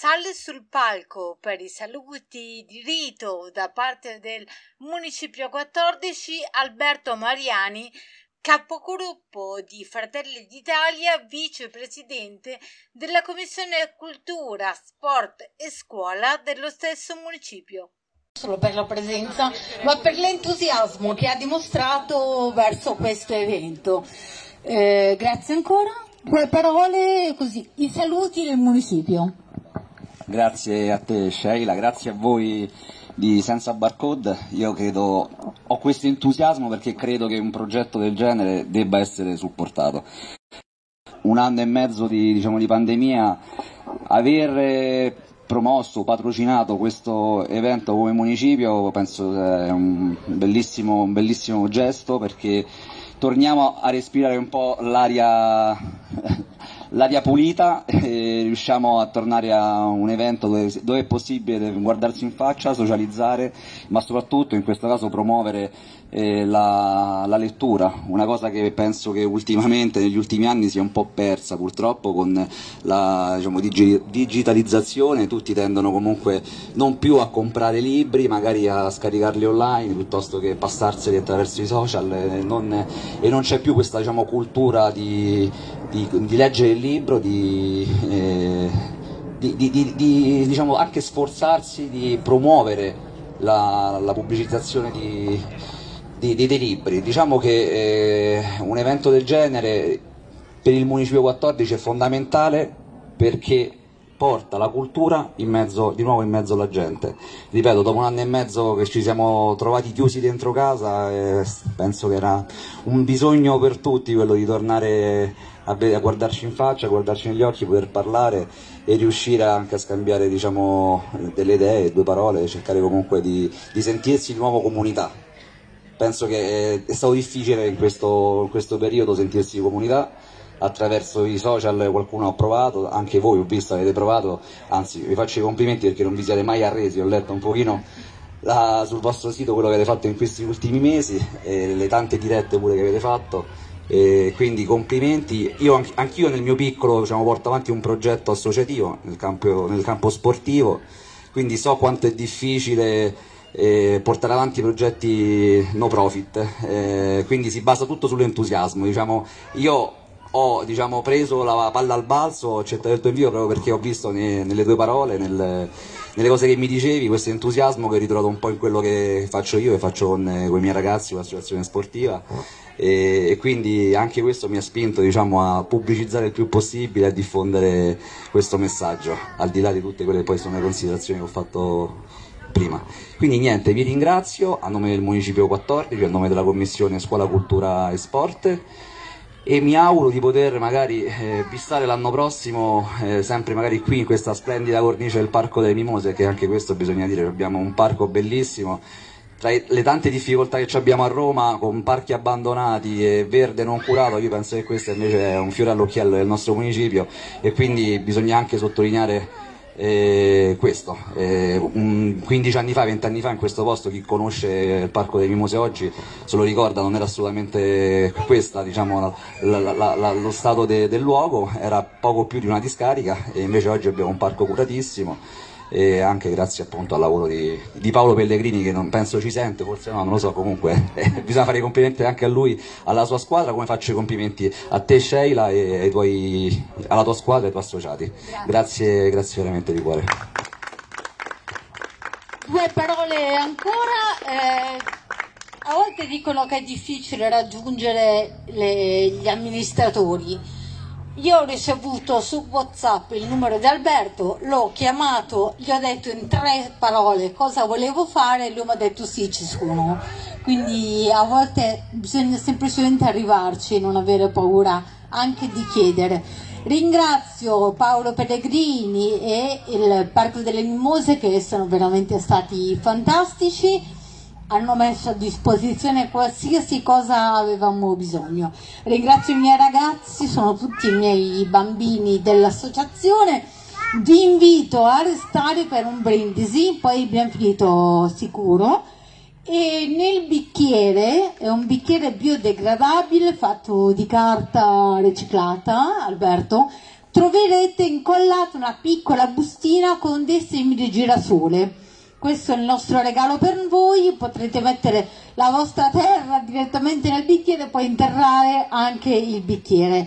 Sale sul palco per i saluti di rito da parte del Municipio 14 Alberto Mariani, capogruppo di Fratelli d'Italia, vicepresidente della Commissione Cultura, Sport e Scuola dello stesso municipio solo per la presenza, ma per l'entusiasmo che ha dimostrato verso questo evento. Eh, grazie ancora. Due parole così, i saluti del municipio. Grazie a te Sheila, grazie a voi di Senza Barcode. Io credo, ho questo entusiasmo perché credo che un progetto del genere debba essere supportato. Un anno e mezzo di, diciamo, di pandemia, aver promosso, patrocinato questo evento come municipio penso sia un bellissimo, un bellissimo gesto perché torniamo a respirare un po' l'aria, l'aria pulita e riusciamo a tornare a un evento dove, dove, è possibile guardarsi in faccia, socializzare, ma soprattutto in questo caso promuovere eh, la, la, lettura, una cosa che penso che ultimamente negli ultimi anni sia un po' persa purtroppo con la diciamo, digi- digitalizzazione, tutti tendono comunque non più a comprare libri, magari a scaricarli online piuttosto che passarseli attraverso i social e non, e non c'è più questa diciamo, cultura di, di, di, leggere il libro, di, eh, di, di diciamo, anche sforzarsi di promuovere la, la pubblicizzazione dei libri. Diciamo che eh, un evento del genere per il Municipio 14 è fondamentale perché porta la cultura mezzo, di nuovo in mezzo alla gente. Ripeto, dopo un anno e mezzo che ci siamo trovati chiusi dentro casa, eh, penso che era un bisogno per tutti quello di tornare a, a, guardarci in faccia, a guardarci negli occhi, poter parlare e riuscire anche a scambiare diciamo, delle idee, due parole, cercare comunque di, di sentirsi di nuovo comunità penso che è stato difficile in questo, in questo periodo sentirsi di comunità attraverso i social qualcuno ha provato, anche voi ho visto avete provato, anzi vi faccio i complimenti perché non vi siete mai arresi, ho letto un pochino la, sul vostro sito quello che avete fatto in questi ultimi mesi, e le tante dirette pure che avete fatto, e quindi complimenti, io anch'io nel mio piccolo diciamo, porto avanti un progetto associativo nel campo, nel campo sportivo, quindi so quanto è difficile eh, portare avanti progetti no profit, eh, quindi si basa tutto sull'entusiasmo. Diciamo, io ho diciamo, preso la palla al balzo, ho accettato il tuo invito proprio perché ho visto ne, nelle tue parole, nel, nelle cose che mi dicevi, questo entusiasmo che ho ritrovato un po' in quello che faccio io e faccio con, eh, con i miei ragazzi, con l'associazione sportiva. E, e, quindi anche questo mi ha spinto diciamo, a pubblicizzare il più possibile, a diffondere questo messaggio, al di là di tutte quelle che poi sono le considerazioni che ho fatto prima. Quindi niente, vi ringrazio a nome del Municipio 14, a nome della Commissione Scuola, Cultura e Sport e mi auguro di poter magari eh, vistare l'anno prossimo eh, sempre magari qui in questa splendida cornice del Parco delle Mimose che anche questo bisogna dire, abbiamo un parco bellissimo. Tra le tante difficoltà che abbiamo a Roma con parchi abbandonati e verde non curato, io penso che questo invece è un fiore all'occhiello del nostro municipio. E quindi bisogna anche sottolineare eh, questo, eh, un, 15 anni fa, 20 anni fa in questo posto chi conosce il Parco dei Mimose oggi se lo ricorda, non era assolutamente questa diciamo, lo stato de, del luogo, era poco più di una discarica e invece oggi abbiamo un parco curatissimo e anche grazie appunto al lavoro di, di, Paolo Pellegrini che non penso ci sente, forse no, non lo so, comunque eh, bisogna fare i complimenti anche a lui, alla sua squadra, come faccio i complimenti a te Sheila e tuoi, alla tua squadra e ai tuoi associati. Grazie, grazie veramente di cuore. Due parole ancora. Eh... A volte dicono che è difficile raggiungere le, gli amministratori io ho ricevuto su WhatsApp il numero di Alberto, l'ho chiamato, gli ho detto in tre parole cosa volevo fare e lui mi ha detto sì, ci sono. Quindi a volte bisogna semplicemente arrivarci, non avere paura anche di chiedere. Ringrazio Paolo Pellegrini e il Parco delle Mimose che sono veramente stati fantastici hanno messo a disposizione qualsiasi cosa avevamo bisogno. Ringrazio i miei ragazzi, sono tutti i miei bambini dell'associazione. Vi invito a restare per un brindisi, poi abbiamo finito sicuro. E nel bicchiere, è un bicchiere biodegradabile fatto di carta riciclata, Alberto, troverete incollata una piccola bustina con dei semi di girasole. Questo è il nostro regalo per voi, potrete mettere la vostra terra direttamente nel bicchiere e poi interrare anche il bicchiere.